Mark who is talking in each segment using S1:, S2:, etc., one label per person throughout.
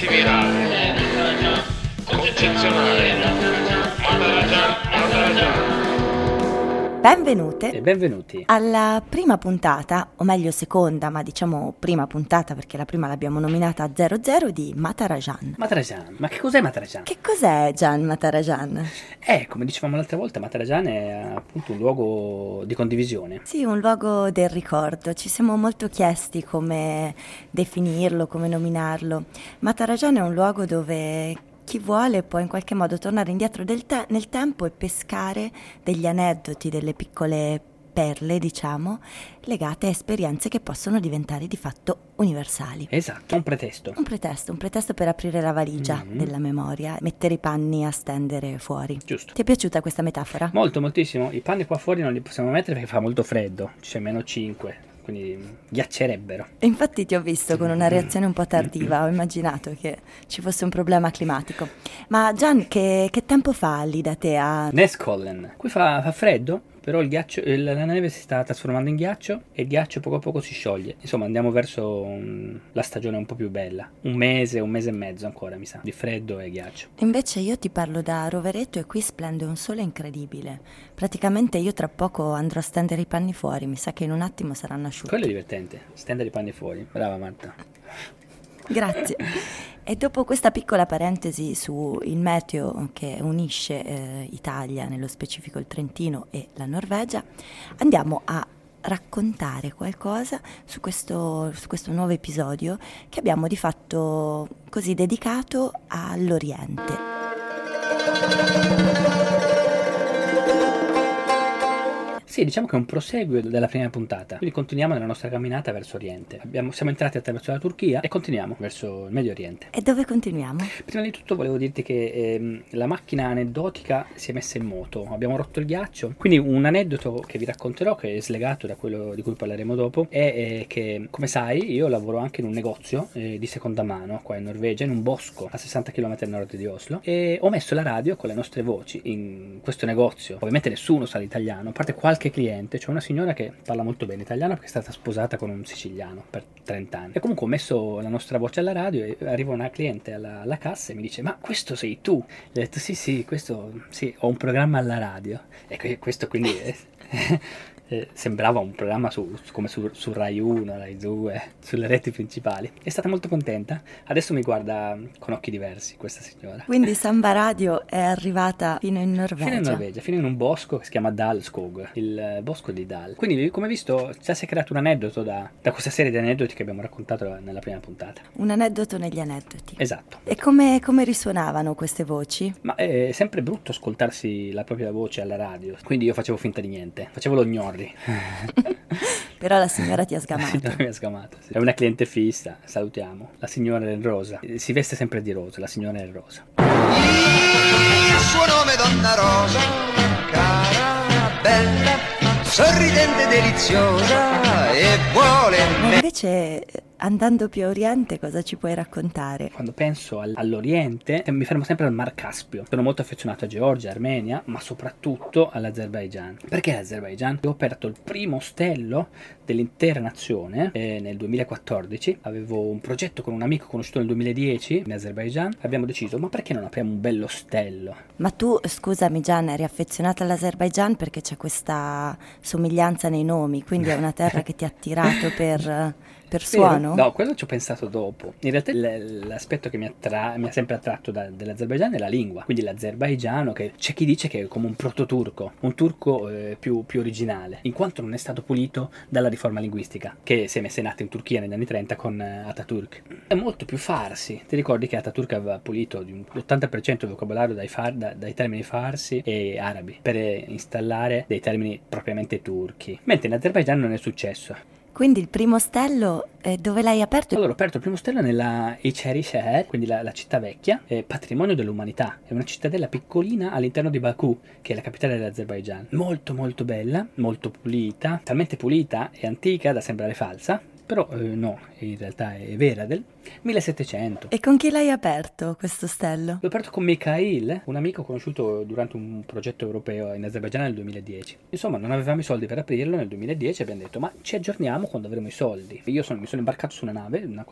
S1: antivirale, eccezionale,
S2: Benvenute
S3: E benvenuti.
S2: alla prima puntata, o meglio seconda, ma diciamo prima puntata perché la prima l'abbiamo nominata 00 di Matarajan.
S3: Matarajan, ma che cos'è Matarajan?
S2: Che cos'è Gian Matarajan?
S3: Eh, come dicevamo l'altra volta, Matarajan è appunto un luogo di condivisione.
S2: Sì, un luogo del ricordo. Ci siamo molto chiesti come definirlo, come nominarlo. Matarajan è un luogo dove chi vuole può in qualche modo tornare indietro te- nel tempo e pescare degli aneddoti, delle piccole perle, diciamo, legate a esperienze che possono diventare di fatto universali.
S3: Esatto, un pretesto.
S2: Un pretesto, un pretesto per aprire la valigia
S3: Mhm.
S2: della memoria, mettere i panni a stendere fuori.
S3: Giusto.
S2: Ti è piaciuta questa metafora?
S3: Molto, moltissimo. I panni qua fuori non li possiamo mettere perché fa molto freddo, c'è meno 5, quindi ghiaccerebbero.
S2: E Infatti ti ho visto con una reazione un po' tardiva, ho immaginato che ci fosse un problema climatico. Ma Gian, che, che tempo fa lì da te a...
S3: Nescollen. Qui fa, fa freddo, però il ghiaccio, la neve si sta trasformando in ghiaccio e il ghiaccio poco a poco si scioglie. Insomma, andiamo verso la stagione un po' più bella. Un mese, un mese e mezzo ancora, mi sa, di freddo e ghiaccio.
S2: Invece io ti parlo da Rovereto e qui splende un sole incredibile. Praticamente io tra poco andrò a stendere i panni fuori, mi sa che in un attimo saranno asciutti.
S3: Quello è divertente, stendere i panni fuori. Brava Marta.
S2: Grazie. E dopo questa piccola parentesi sul meteo che unisce eh, Italia, nello specifico il Trentino e la Norvegia, andiamo a raccontare qualcosa su questo, su questo nuovo episodio che abbiamo di fatto così dedicato all'Oriente.
S3: Sì, diciamo che è un proseguio della prima puntata. Quindi continuiamo nella nostra camminata verso Oriente. Abbiamo- siamo entrati attraverso la Turchia e continuiamo verso il Medio Oriente.
S2: E dove continuiamo?
S3: Prima di tutto volevo dirti che ehm, la macchina aneddotica si è messa in moto, abbiamo rotto il ghiaccio, quindi un aneddoto che vi racconterò, che è slegato da quello di cui parleremo dopo, è eh, che come sai io lavoro anche in un negozio eh, di seconda mano qua in Norvegia, in un bosco a 60 km a nord di Oslo, e ho messo la radio con le nostre voci in questo negozio. Ovviamente nessuno sa l'italiano, a parte qualche cliente, c'è una signora che parla molto bene italiano perché è stata sposata con un siciliano per 30 anni. E comunque ho messo la nostra voce alla radio e arriva una cliente alla, alla cassa e mi dice: Ma questo sei tu? Le ho detto: Sì, sì, questo sì, ho un programma alla radio. E que- questo quindi è- eh, sembrava un programma su, su- come su, su Rai 1, Rai 2, sulle reti principali. È stata molto contenta. Adesso mi guarda con occhi diversi questa signora.
S2: Quindi Samba Radio è arrivata fino in Norvegia.
S3: Fino in Norvegia, fino in un bosco che si chiama Dalskog, il eh, bosco di Dal. Quindi, come visto, già si è creato un aneddoto da, da questa serie di aneddoti che abbiamo raccontato nella prima puntata.
S2: Un aneddoto negli aneddoti.
S3: Esatto.
S2: E come, come risuonavano queste voci?
S3: Ma è sempre brutto ascoltarsi la propria voce alla radio, quindi io facevo finta di niente, facevo lo gnorri.
S2: Però la signora ti ha
S3: La
S2: sgamato.
S3: signora mi ha scamato. sì. È una cliente fissa, salutiamo. La signora in rosa. Si veste sempre di rosa, la signora in rosa.
S4: Il suo nome è Donna Rosa, cara, bella, sorridente, deliziosa e vuole me.
S2: invece, eh, andando più a oriente, cosa ci puoi raccontare?
S3: Quando penso al- all'Oriente, eh, mi fermo sempre al Mar Caspio. Sono molto affezionato a Georgia, Armenia, ma soprattutto all'Azerbaijan. Perché l'Azerbaijan? Ho aperto il primo ostello dell'intera nazione eh, nel 2014. Avevo un progetto con un amico conosciuto nel 2010 in Azerbaijan. Abbiamo deciso, ma perché non apriamo un bello ostello?
S2: Ma tu, scusami Gian, eri affezionata all'Azerbaijan perché c'è questa somiglianza nei nomi, quindi è una terra che ti ha attirato per, per suono?
S3: No, quello ci ho pensato dopo. In realtà l'aspetto che mi, attra- mi ha sempre attratto da- dell'Azerbaijan è la lingua. Quindi l'azerbaigiano, che c'è chi dice che è come un proto-turco, un turco eh, più, più originale, in quanto non è stato pulito dalla riforma linguistica, che si è messa in atto in Turchia negli anni 30 con eh, Ataturk. È molto più farsi. Ti ricordi che Ataturk aveva pulito di un- l'80% del vocabolario dai, far- da- dai termini farsi e arabi, per installare dei termini propriamente turchi. Mentre in Azerbaijan non è successo.
S2: Quindi il primo ostello, eh, dove l'hai aperto?
S3: Allora, ho aperto il primo ostello nella Echeri Sheher, quindi la, la città vecchia, è patrimonio dell'umanità. È una cittadella piccolina all'interno di Baku, che è la capitale dell'Azerbaijan. Molto molto bella, molto pulita, talmente pulita e antica da sembrare falsa, però eh, no, in realtà è vera, del 1700.
S2: E con chi l'hai aperto questo ostello?
S3: L'ho aperto con Mikhail, un amico conosciuto durante un progetto europeo in Azerbaijan nel 2010. Insomma, non avevamo i soldi per aprirlo nel 2010 e abbiamo detto, ma ci aggiorniamo quando avremo i soldi. Io sono- mi sono imbarcato su una nave una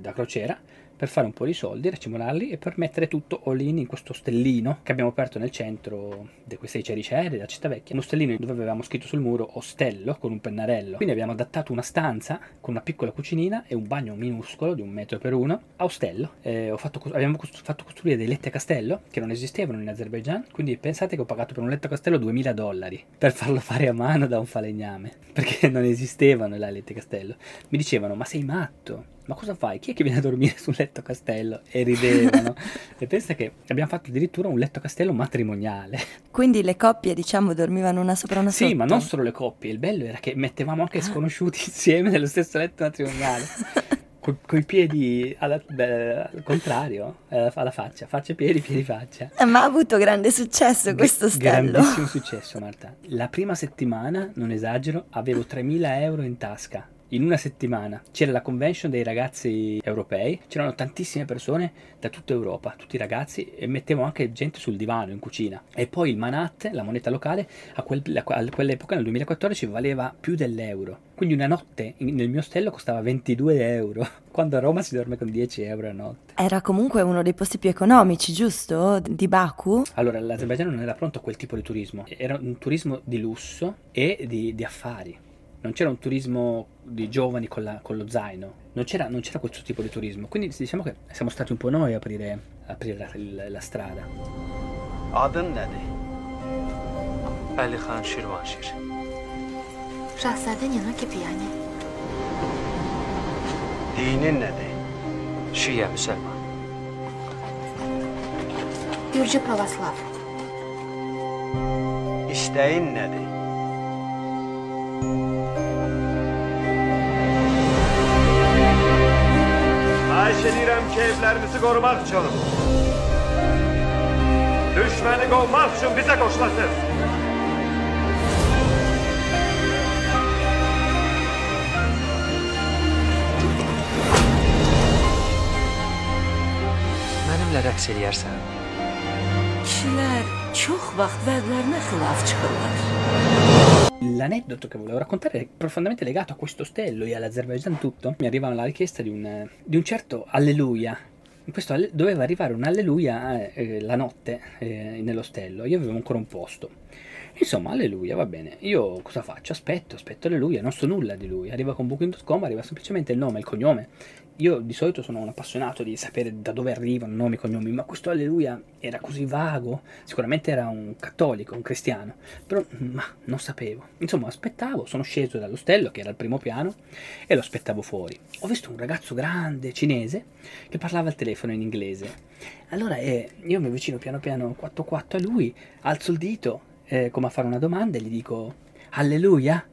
S3: da crociera per fare un po' di soldi, racimonarli e per mettere tutto all in in questo stellino che abbiamo aperto nel centro di queste cericere della città vecchia. Uno stellino dove avevamo scritto sul muro ostello con un pennarello. Quindi abbiamo adattato una stanza con una piccola cucinina e un bagno minuscolo di un metro per uno a ostello. Eh, fatto, abbiamo costru- fatto costruire dei letti a castello che non esistevano in Azerbaijan. Quindi pensate che ho pagato per un letto a castello 2000 dollari per farlo fare a mano da un falegname perché non esistevano là letti a castello. Mi dicevano: Ma sei matto? Ma cosa fai? Chi è che viene a dormire sul letto castello? E ridevano. e pensa che abbiamo fatto addirittura un letto castello matrimoniale.
S2: Quindi le coppie, diciamo, dormivano una sopra una
S3: Sì,
S2: sotto?
S3: ma non solo le coppie. Il bello era che mettevamo anche sconosciuti insieme nello stesso letto matrimoniale. Con i piedi alla- beh, al contrario, eh, alla faccia, faccia, piedi, piedi, faccia.
S2: Eh, Ma ha avuto grande successo questo
S3: G-
S2: stello.
S3: Grandissimo successo, Marta. La prima settimana, non esagero, avevo 3.000 euro in tasca. In una settimana c'era la convention dei ragazzi europei, c'erano tantissime persone da tutta Europa, tutti ragazzi, e mettevo anche gente sul divano in cucina. E poi il Manat, la moneta locale, a, quel- a quell'epoca, nel 2014, valeva più dell'euro. Quindi una notte nel mio ostello costava 22 euro, quando a Roma si dorme con 10 euro a notte.
S2: Era comunque uno dei posti più economici, giusto? Di Baku?
S3: Allora, l'Azerbaijan non era pronto a quel tipo di turismo, era un turismo di lusso e di, di affari. Non c'era un turismo di giovani con, la- con lo zaino, non c'era, non c'era questo tipo di turismo. Quindi diciamo che siamo stati un po' noi a aprire, aprire la, il- la strada.
S5: Adın nədir?
S6: Əli xan Şirvanşir.
S7: Şahzadə Nino Kipiyani.
S5: Dinin nədir?
S6: Şiyə müsəlman.
S7: Gürcü Pravoslav.
S5: İstəyin nədir?
S8: Xahiş edirəm ki, evlərimizi qorumaq üçün düşməni qovmaq üçün bizə qoşulasın.
S6: Mənimlə rəqs eləyərsən?
S9: Kişilər çox vaxt vədlərinə xilaf çıxırlar.
S3: L'aneddoto che volevo raccontare è profondamente legato a questo stello e all'Azerbaijan tutto. Mi arriva la richiesta di un, di un certo alleluia. In questo alle- doveva arrivare un alleluia eh, eh, la notte eh, nello stello. Io avevo ancora un posto. Insomma, alleluia, va bene. Io cosa faccio? Aspetto, aspetto alleluia, non so nulla di lui. Arriva con booking.com, arriva semplicemente il nome, il cognome. Io di solito sono un appassionato di sapere da dove arrivano nomi e cognomi, ma questo alleluia era così vago. Sicuramente era un cattolico, un cristiano, però ma non sapevo. Insomma, aspettavo, sono sceso dallo stello, che era al primo piano, e lo aspettavo fuori. Ho visto un ragazzo grande, cinese, che parlava al telefono in inglese. Allora eh, io mi avvicino piano piano 4-4 a lui, alzo il dito eh, come a fare una domanda e gli dico alleluia.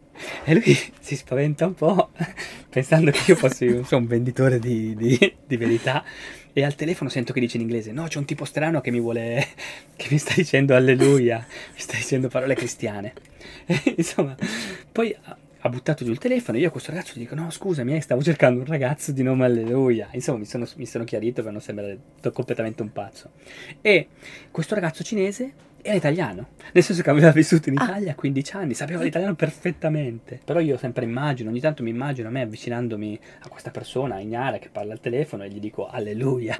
S3: E lui si spaventa un po', pensando che io fossi non so, un venditore di, di- di verità. E al telefono sento che dice in inglese: No, c'è un tipo strano che mi vuole. che mi sta dicendo alleluia, mi sta dicendo parole cristiane. E, insomma, poi ha, buttato giù il telefono. Io a questo ragazzo gli dico: No, scusami, eh, stavo cercando un ragazzo di nome Alleluia. Insomma, mi sono, mi sono chiarito per non sembrare completamente un pazzo. E questo ragazzo cinese era italiano, nel senso che aveva vissuto in Italia a 15 anni, sapeva l'italiano perfettamente. Però io sempre immagino, ogni tanto mi immagino a me avvicinandomi a questa persona ignara che parla al telefono e gli dico alleluia.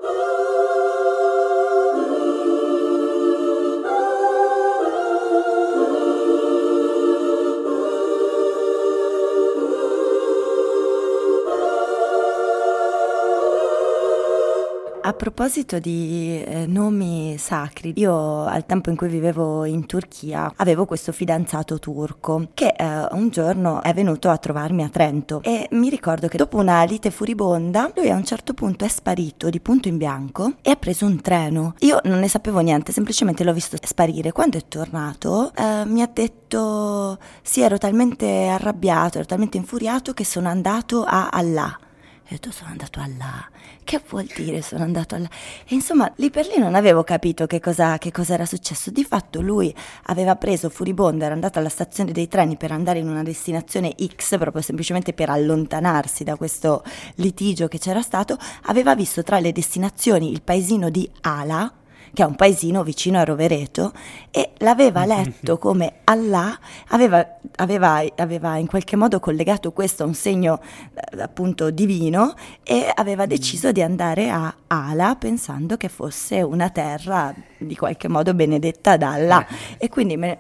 S2: A proposito di eh, nomi sacri, io al tempo in cui vivevo in Turchia avevo questo fidanzato turco che eh, un giorno è venuto a trovarmi a Trento e mi ricordo che dopo una lite furibonda lui a un certo punto è sparito di punto in bianco e ha preso un treno. Io non ne sapevo niente, semplicemente l'ho visto sparire. Quando è tornato eh, mi ha detto sì, ero talmente arrabbiato, ero talmente infuriato che sono andato a Allah. Ho detto sono andato a là. Che vuol dire sono andato a là? E insomma, lì per lì non avevo capito che cosa, che cosa era successo. Di fatto lui aveva preso furibondo, era andato alla stazione dei treni per andare in una destinazione X, proprio semplicemente per allontanarsi da questo litigio che c'era stato. Aveva visto tra le destinazioni il paesino di Ala, che è un paesino vicino a Rovereto, e l'aveva letto come Allah aveva, aveva, aveva in qualche modo collegato questo a un segno eh, appunto divino e aveva deciso di andare a Ala pensando che fosse una terra di qualche modo benedetta da Allah. E quindi me,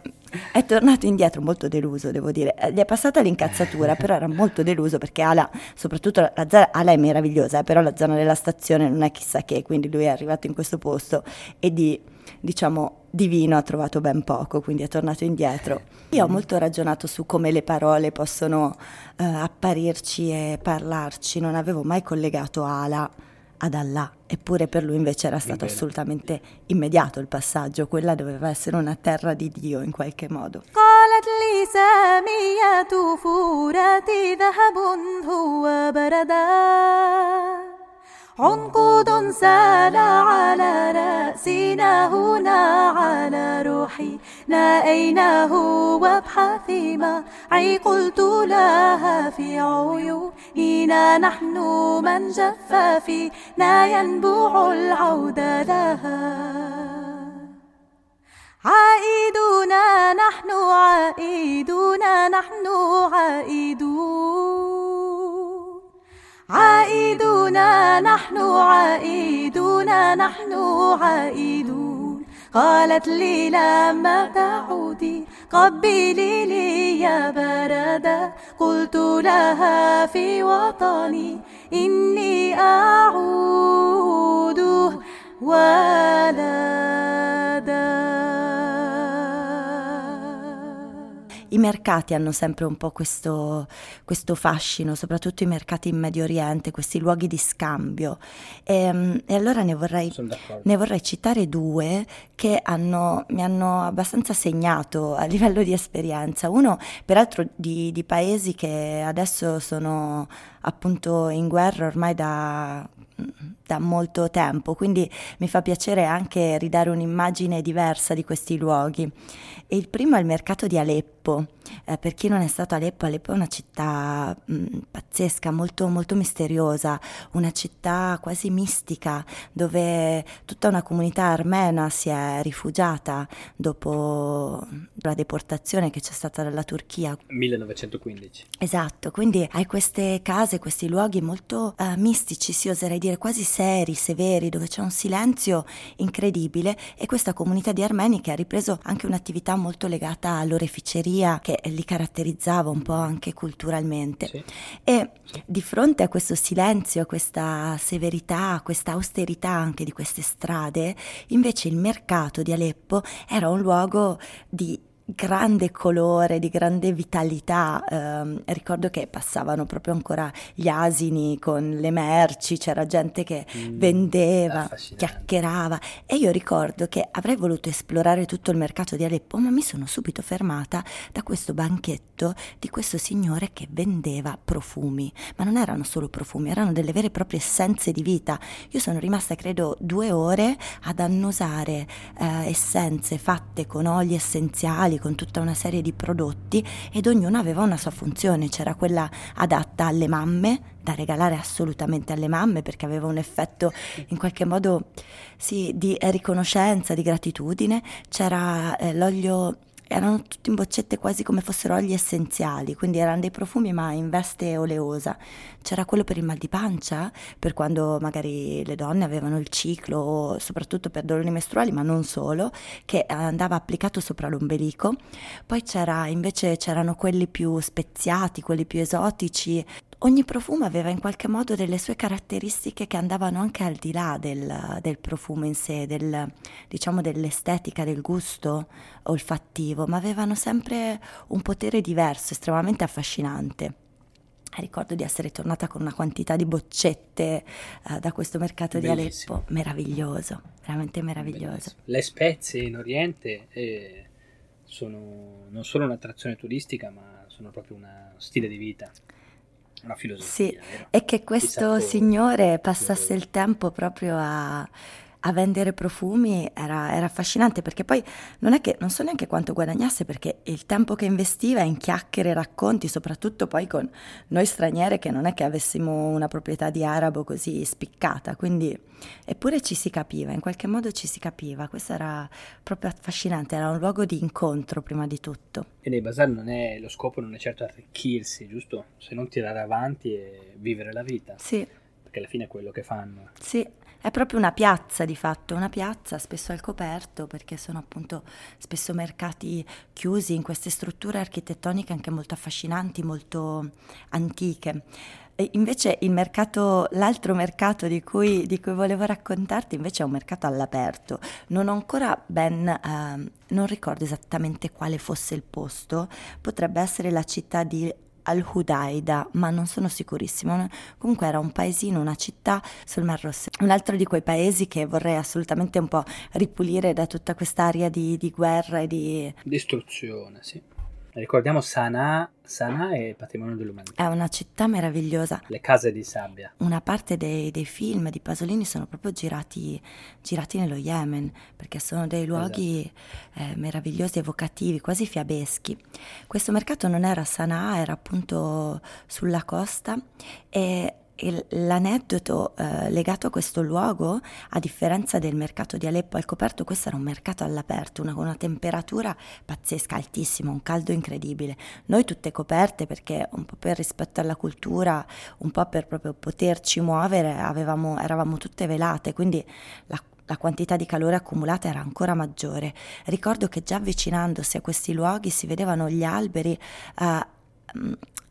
S2: è tornato indietro molto deluso, devo dire. Eh, Gli è passata l'incazzatura, però era molto deluso perché Ala, soprattutto la zona, Ala è meravigliosa, eh, però la zona della stazione non è chissà che, quindi lui è arrivato in questo posto e di, diciamo, divino ha trovato ben poco, quindi è tornato indietro. Io ho molto ragionato su come le parole possono eh, apparirci e parlarci, non avevo mai collegato Ala ad Allah, eppure per lui invece era stato
S3: Bene.
S2: assolutamente immediato il passaggio, quella doveva essere una terra di Dio in qualche modo.
S10: قالت لي سامية فوراتي ذهب هو بردا عنقود سال على رأسنا هنا على روحي نأيناه وابحثي معي قلت لها في عيوننا. نحن من جف فينا ينبوع العود لها. عائدون نحن عائدون نحن عائدون. عائدون نحن عائدون نحن عائدون. قالت لي لما تعودي قبلي لي يا بردا قلت لها في وطني إني أعود ولدا
S2: I mercati hanno sempre un po' questo, questo fascino, soprattutto i mercati in Medio Oriente, questi luoghi di scambio. E, e allora ne vorrei, ne vorrei citare due che hanno- mi hanno abbastanza segnato a livello di esperienza. Uno, peraltro, di, di paesi che adesso sono appunto in guerra ormai da, da molto tempo, quindi mi fa piacere anche ridare un'immagine diversa di questi luoghi. E il primo è il mercato di Aleppo. Eh, per chi non è stato a Aleppo, Aleppo è una città mh, pazzesca, molto, molto misteriosa, una città quasi mistica dove tutta una comunità armena si è rifugiata dopo la deportazione che c'è stata dalla Turchia
S3: 1915.
S2: Esatto, quindi hai queste case, questi luoghi molto eh, mistici, sì, oserei dire quasi seri, severi, dove c'è un silenzio incredibile e questa comunità di armeni che ha ripreso anche un'attività molto legata all'oreficeria che li caratterizzava un po' anche culturalmente.
S3: Sì.
S2: E di fronte a questo silenzio, a questa severità, a questa austerità anche di queste strade, invece il mercato di Aleppo era un luogo di grande colore, di grande vitalità. Ehm, ricordo che passavano proprio ancora gli asini con le merci, c'era gente che
S3: Mm,
S2: vendeva, chiacchierava e io ricordo che avrei voluto esplorare tutto il mercato di Aleppo, ma mi sono subito fermata da questo banchetto di questo signore che vendeva profumi, ma non erano solo profumi, erano delle vere e proprie essenze di vita. Io sono rimasta credo due ore ad annusare eh, essenze fatte con oli essenziali, con tutta una serie di prodotti ed ognuno aveva una sua funzione, c'era quella adatta alle mamme, da regalare assolutamente alle mamme perché aveva un effetto in qualche modo sì, di riconoscenza, di gratitudine, c'era eh, l'olio erano tutti in boccette quasi come fossero oli essenziali, quindi erano dei profumi ma in veste oleosa. C'era quello per il mal di pancia, per quando magari le donne avevano il ciclo, soprattutto per dolori mestruali, ma non solo, che andava applicato sopra l'ombelico. Poi c'era invece c'erano quelli più speziati, quelli più esotici. Ogni profumo aveva in qualche modo delle sue caratteristiche che andavano anche al di là del, del profumo in sé, del, diciamo dell'estetica, del gusto olfattivo, ma avevano sempre un potere diverso, estremamente affascinante. Ricordo di essere tornata con una quantità di boccette eh, da questo mercato
S3: Bellissimo.
S2: di Aleppo, meraviglioso, veramente meraviglioso.
S3: Bellissimo. Le spezie in Oriente eh, sono non solo un'attrazione turistica, ma sono proprio uno stile di vita, una filosofia.
S2: Sì,
S3: vero?
S2: e che questo signore passasse il tempo proprio a, a vendere profumi era, era affascinante perché poi non è che non so neanche quanto guadagnasse perché il tempo che investiva in chiacchiere e racconti, soprattutto poi con noi straniere che non è che avessimo una proprietà di arabo così spiccata, quindi eppure ci si capiva, in qualche modo ci si capiva, questo era proprio affascinante, era un luogo di incontro prima di tutto.
S3: E nei bazar non è, lo scopo non è certo arricchirsi, giusto? Se non tirare avanti e vivere la vita.
S2: Sì.
S3: Perché alla fine è quello che fanno.
S2: Sì, è proprio una piazza di fatto, una piazza spesso al coperto perché sono appunto spesso mercati chiusi in queste strutture architettoniche anche molto affascinanti, molto antiche. E invece il mercato, l'altro mercato di cui, di cui, volevo raccontarti invece è un mercato all'aperto. Non ho ancora ben, eh, non ricordo esattamente quale fosse il posto, potrebbe essere la città di al-Hudaida, ma non sono sicurissima. Comunque era un paesino, una città sul Mar Rosso. Un altro di quei paesi che vorrei assolutamente un po' ripulire da tutta quest'area di, di guerra e di...
S3: Distruzione, sì. Ricordiamo Sanaa, Sanaa è patrimonio dell'umanità.
S2: È una città meravigliosa.
S3: Le case di sabbia.
S2: Una parte dei, dei film di Pasolini sono proprio girati, girati, nello Yemen, perché sono dei luoghi esatto. eh, meravigliosi, evocativi, quasi fiabeschi. Questo mercato non era Sanaa, era appunto sulla costa e l'aneddoto eh, legato a questo luogo, a differenza del mercato di Aleppo al coperto, questo era un mercato all'aperto, una, una temperatura pazzesca, altissima, un caldo incredibile. Noi tutte coperte perché un po' per rispetto alla cultura, un po' per proprio poterci muovere, avevamo, eravamo tutte velate, quindi la, la quantità di calore accumulata era ancora maggiore. Ricordo che già avvicinandosi a questi luoghi si vedevano gli alberi eh,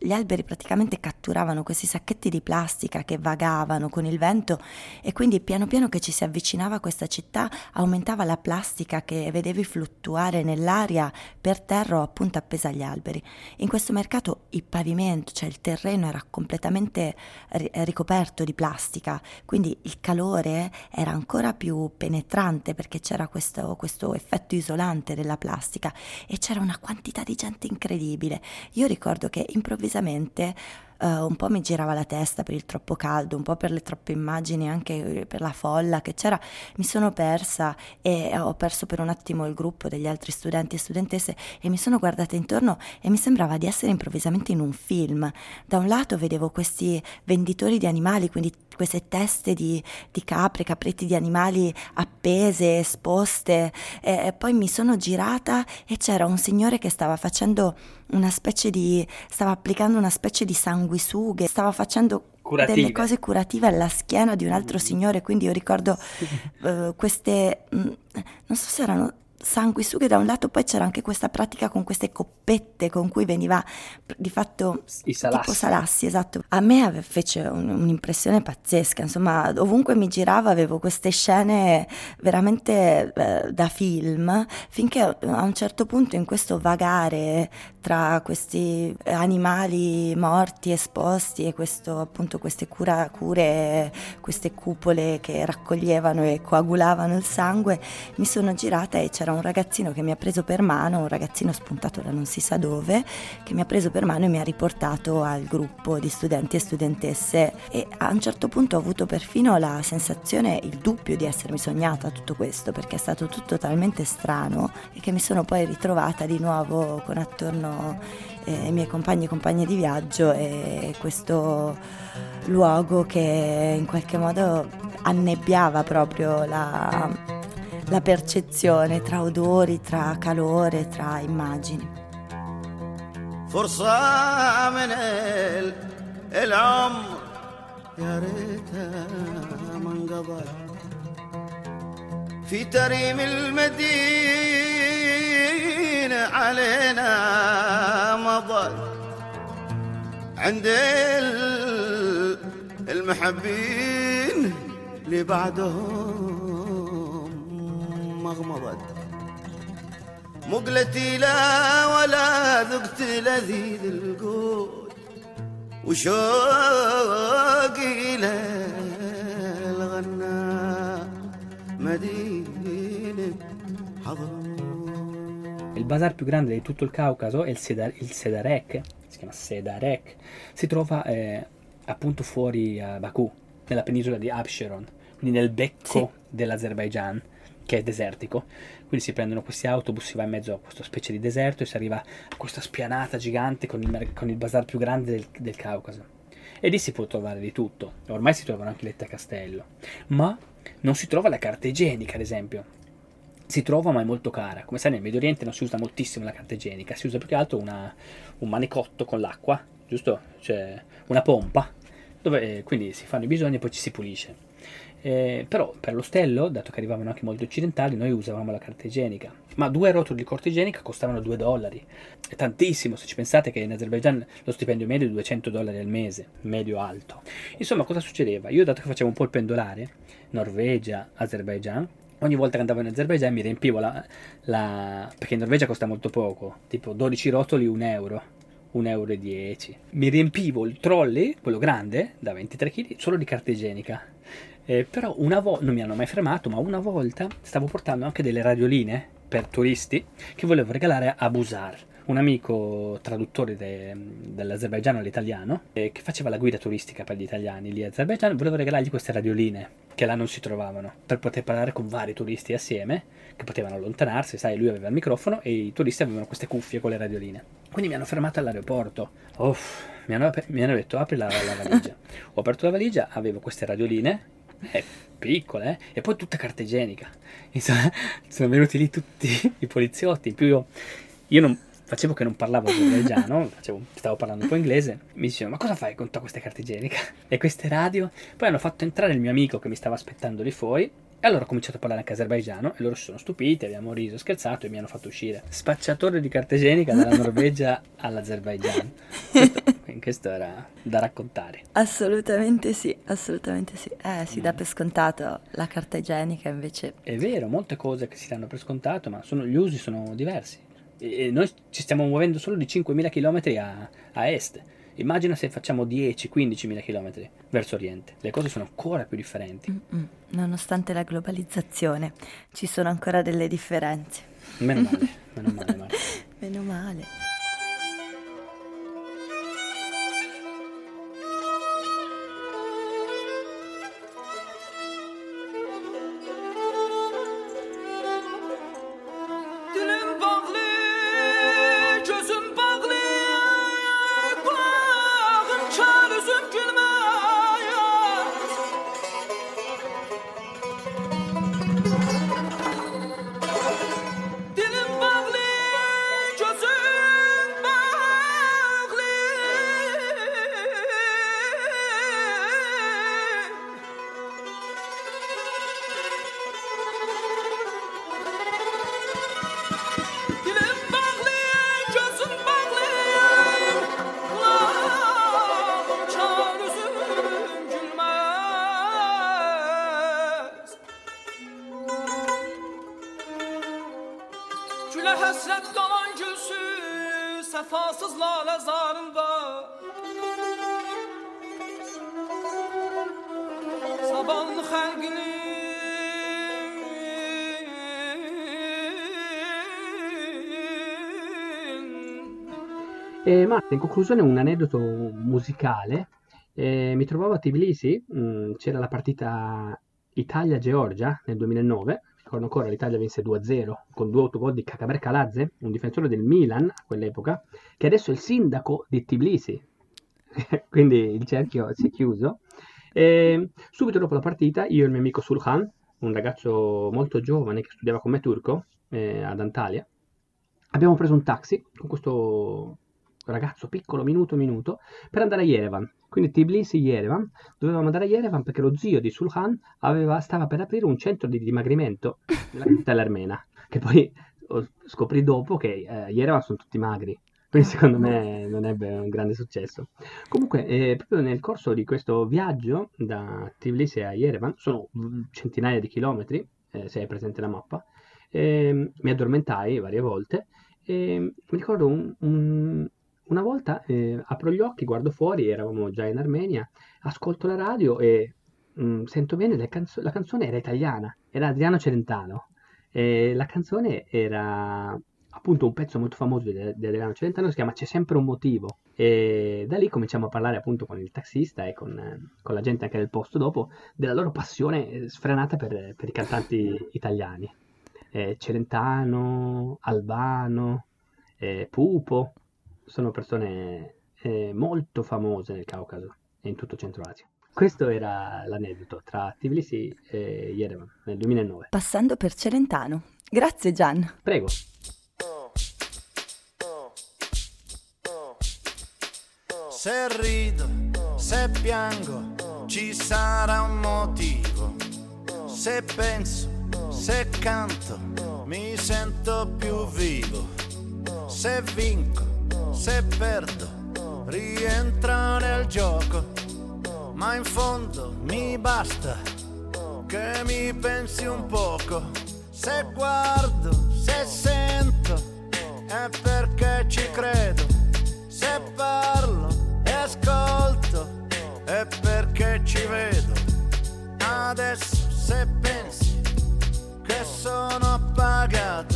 S2: gli alberi praticamente catturavano questi sacchetti di plastica che vagavano con il vento e quindi piano piano che ci si avvicinava a questa città aumentava la plastica che vedevi fluttuare nell'aria per terra o appunto appesa agli alberi. In questo mercato il pavimento, cioè il terreno era completamente ricoperto di plastica, quindi il calore era ancora più penetrante perché c'era questo, questo effetto isolante della plastica e c'era una quantità di gente incredibile. Io ricordo che improvvisamente uh, un po' mi girava la testa per il troppo caldo, un po' per le troppe immagini, anche eh, per la folla che c'era, mi sono persa e ho perso per un attimo il gruppo degli altri studenti e studentesse e mi sono guardata intorno e mi sembrava di essere improvvisamente in un film. Da un lato vedevo questi venditori di animali, quindi queste teste di, di capre, capretti di animali appese, esposte, e poi mi sono girata e c'era un signore che stava facendo una specie di, stava applicando una specie di sanguisughe, stava facendo
S3: Curative.
S2: delle cose curative alla schiena di un altro signore, quindi io ricordo uh, queste, mh, non so se erano sanguisughe da un lato, poi c'era anche questa pratica con queste coppette con cui veniva di fatto
S3: I salassi.
S2: tipo salassi, esatto. A me fece un, un'impressione pazzesca, insomma, ovunque mi giravo avevo queste scene veramente eh, da film, finché a un certo punto in questo vagare tra questi animali morti esposti e questo appunto queste cura, cure, queste cupole che raccoglievano e coagulavano il sangue, mi sono girata e c'era un ragazzino che mi ha preso per mano, un ragazzino spuntato da non si sa dove, che mi ha preso per mano e mi ha riportato al gruppo di studenti e studentesse. E a un certo punto ho avuto perfino la sensazione, il dubbio di essermi sognata tutto questo perché è stato tutto talmente strano e che mi sono poi ritrovata di nuovo con attorno eh, i miei compagni e compagne di viaggio e questo luogo che in qualche modo annebbiava proprio la, la percezione tra odori, tra calore, tra immagini.
S11: فرصة من العمر يا ريتها ما انقضت في تريم المدينة علينا مضت عند المحبين اللي بعدهم مغمضت مقلتي لا ولا ذقت لذيذ القول وشوقي للغنى مدينة حضرموت
S3: Il bazar più grande di tutto il Caucaso è il, Sedar- il Sedarek, si chiama Sedarek, si trova eh, appunto fuori a Baku, nella penisola di Absheron, quindi nel becco
S2: Sì.
S3: dell'Azerbaigian, che è desertico. Quindi si prendono questi autobus, si va in mezzo a questa specie di deserto e si arriva a questa spianata gigante con il, con il bazar più grande del, del Caucaso. E lì si può trovare di tutto. Ormai si trovano anche lette a castello. Ma non si trova la carta igienica, ad esempio. Si trova, ma è molto cara. Come sai, nel Medio Oriente non si usa moltissimo la carta igienica, si usa più che altro una- un manicotto con l'acqua, giusto? Cioè una pompa, dove eh, quindi si fanno i bisogni e poi ci si pulisce. Eh, però per l'ostello, dato che arrivavano anche molti occidentali, noi usavamo la carta igienica. Ma due rotoli di carta igienica costavano 2 dollari. È tantissimo, se ci pensate che in Azerbaijan lo stipendio medio è 200 dollari al mese, medio alto. Insomma, cosa succedeva? Io, dato che facevo un po' il pendolare, Norvegia, Azerbaijan, ogni volta che andavo in Azerbaijan mi riempivo la, la- perché in Norvegia costa molto poco, tipo 12 rotoli, 1 euro. 1,10 euro. Mi riempivo il trolley, quello grande, da 23 kg, solo di carta igienica. Eh, però una volta, non mi hanno mai fermato, ma una volta stavo portando anche delle radioline per turisti che volevo regalare a Busar, un amico traduttore de- dall'Azerbaigiano all'italiano eh, che faceva la guida turistica per gli italiani lì in Azerbaigian. Volevo regalargli queste radioline che là non si trovavano per poter parlare con vari turisti assieme che potevano allontanarsi. Sai, lui aveva il microfono e i turisti avevano queste cuffie con le radioline. Quindi mi hanno fermato all'aeroporto. Uff, mi, hanno, mi hanno detto apri la, la valigia. Ho aperto la valigia, avevo queste radioline eh, piccole, eh, e poi tutta carta igienica. Insomma, sono venuti lì tutti i poliziotti. In più io, io non facevo che non parlavo facevo- stavo parlando un po' inglese. Mi dicevano: Ma cosa fai con tutte queste carte igieniche e queste radio? Poi hanno fatto entrare il mio amico che mi stava aspettando lì fuori. E allora ho cominciato a parlare anche azerbaigiano e loro si sono stupiti, abbiamo riso, scherzato e mi hanno fatto uscire. Spacciatore di carta igienica dalla Norvegia all'Azerbaigian. Questo, questo era da raccontare.
S2: Assolutamente sì, assolutamente sì. Eh, si dà per scontato la carta igienica, invece
S3: È vero, molte cose che si danno per scontato, ma sono- gli usi sono diversi. E, e noi ci stiamo muovendo solo di 5.000 km a, a est. Immagina se facciamo 10-15.000 km verso oriente. Le cose sono ancora più differenti.
S2: mm, nonostante la globalizzazione ci sono ancora delle differenze.
S3: Meno male, meno male.
S2: Meno male.
S12: Zavallı xalqinin
S3: E Marta, in conclusione un aneddoto musicale. Eh, mi trovavo a Tbilisi, mh, c'era la partita Italia-Georgia nel 2009, ricordo ancora l'Italia vinse 2-0 con due autogol di Kakaber Kaladze, un difensore del Milan a quell'epoca, che adesso è il sindaco di Tbilisi, quindi il cerchio si è chiuso. E subito dopo la partita io e il mio amico Sulhan, un ragazzo molto giovane che studiava con me turco eh, ad Antalya, abbiamo preso un taxi con questo ragazzo piccolo, minuto minuto, per andare a Yerevan. Quindi Tbilisi-Yerevan, dovevamo andare a Yerevan perché lo zio di Sulhan aveva- stava per aprire un centro di dimagrimento nella capitale armena, che poi ho- scoprì dopo che eh, Yerevan sono tutti magri. Quindi secondo me non ebbe un grande successo. Comunque, eh, proprio nel corso di questo viaggio da Tbilisi a Yerevan, sono centinaia di chilometri, eh, se hai presente la mappa, ehm, mi addormentai varie volte e mi ricordo un- un- una volta eh, apro gli occhi, guardo fuori, eravamo già in Armenia, ascolto la radio e mm, sento bene, canzo- la canzone era italiana, era Adriano Celentano e la canzone era appunto un pezzo molto famoso di Adriano Celentano si chiama C'è sempre un motivo e da lì cominciamo a parlare appunto con il taxista e con, eh, con la gente anche del posto dopo della loro passione eh, sfrenata per, per i cantanti italiani. Eh, Celentano, Albano, eh, Pupo, sono persone eh, molto famose nel Caucaso e in tutto Centro Asia. Questo era l'aneddoto tra Tbilisi e Yerevan nel 2009.
S2: Passando per Celentano. Grazie Gian.
S3: Prego.
S11: Se rido, se piango, ci sarà un motivo. Se penso, se canto, mi sento più vivo. Se vinco, se perdo, rientro nel gioco. Ma in fondo mi basta che mi pensi un poco. Se guardo, se sento, è perché ci credo. Se parlo ascolto, è perché ci vedo. Adesso se pensi che sono appagato,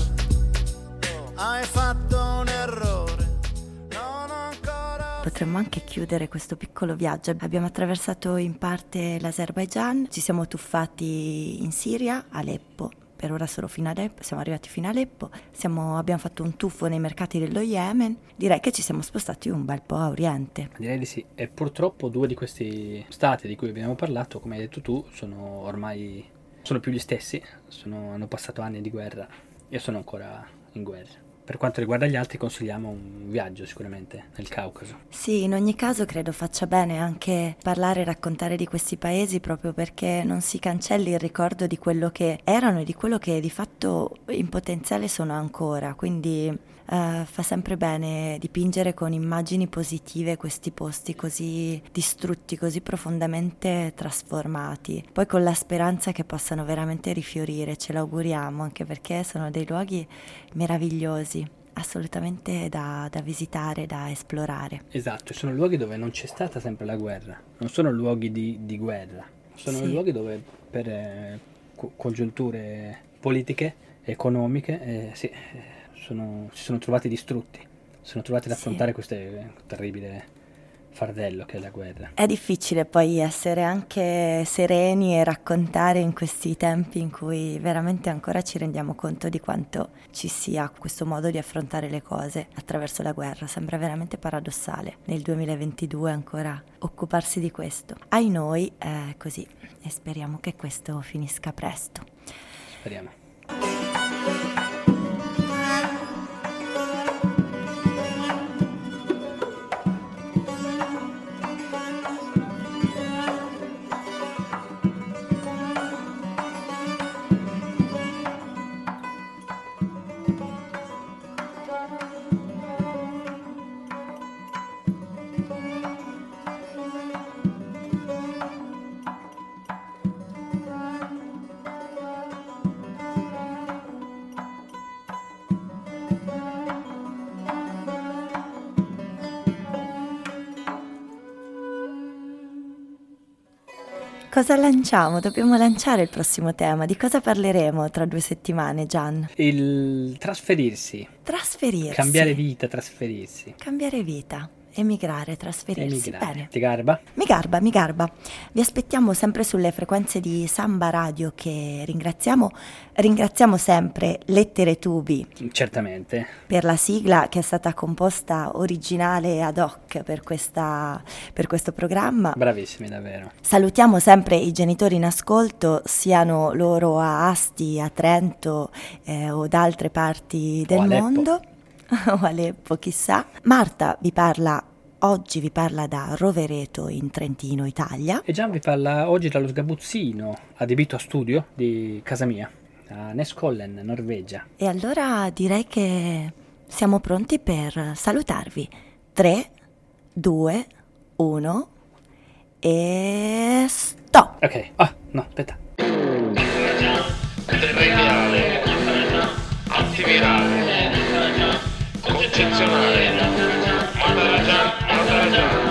S11: hai fatto un errore.
S2: Potremmo anche chiudere questo piccolo viaggio. Abbiamo attraversato in parte l'Azerbaigian, ci siamo tuffati in Siria, Aleppo. Per ora solo fino a Aleppo, siamo arrivati fino a Aleppo, Siamo- abbiamo fatto un tuffo nei mercati dello Yemen, direi che ci siamo spostati un bel po' a oriente.
S3: Direi di sì. E purtroppo due di questi stati di cui abbiamo parlato, come hai detto tu, sono ormai sono più gli stessi, sono- hanno passato anni di guerra e sono ancora in guerra. Per quanto riguarda gli altri consigliamo un viaggio sicuramente nel Caucaso.
S2: Sì, in ogni caso credo faccia bene anche parlare e raccontare di questi paesi proprio perché non si cancelli il ricordo di quello che erano e di quello che di fatto in potenziale sono ancora. Quindi eh, fa sempre bene dipingere con immagini positive questi posti così distrutti, così profondamente trasformati. Poi con la speranza che possano veramente rifiorire, ce l'auguriamo anche perché sono dei luoghi meravigliosi assolutamente da, da visitare, da esplorare.
S3: Esatto, sono luoghi dove non c'è stata sempre la guerra, non sono luoghi di, di guerra, sono
S2: Sì.
S3: luoghi dove per eh, co- congiunture politiche, economiche, eh, sì, eh, sono- si sono trovati distrutti, sono trovati ad
S2: Sì.
S3: affrontare questo terribile fardello che è la guerra.
S2: È difficile poi essere anche sereni e raccontare in questi tempi in cui veramente ancora ci rendiamo conto di quanto ci sia questo modo di affrontare le cose attraverso la guerra. Sembra veramente paradossale nel 2022 ancora occuparsi di questo. Ai noi è così e speriamo che questo finisca presto.
S3: Speriamo.
S2: Cosa lanciamo? Dobbiamo lanciare il prossimo tema. Di cosa parleremo tra due settimane, Gian?
S3: Il trasferirsi,
S2: Trasferirsi.
S3: cambiare vita, trasferirsi.
S2: Cambiare vita. Emigrare, trasferirsi.
S3: Emigrare.
S2: Bene.
S3: Ti garba?
S2: Mi garba, mi garba. Vi aspettiamo sempre sulle frequenze di Samba Radio che ringraziamo. Ringraziamo sempre Lettere Tubi
S3: Certamente.
S2: per la sigla che è stata composta originale ad hoc per, questa- per questo programma.
S3: Bravissimi davvero.
S2: Salutiamo sempre i genitori in ascolto, siano loro a Asti, a Trento eh, o da altre parti del mondo, o Aleppo, chissà. Marta vi parla, oggi vi parla da Rovereto in Trentino, Italia.
S3: E Gian vi parla oggi dallo sgabuzzino adibito a studio di casa mia, a Neskollen, Norvegia.
S2: E allora direi che siamo pronti per salutarvi. 3, 2, 1 e stop!
S3: Ok, ah, no, aspetta.
S1: Terrenale, antivirale, concezionale, Matarajan, Matarajan.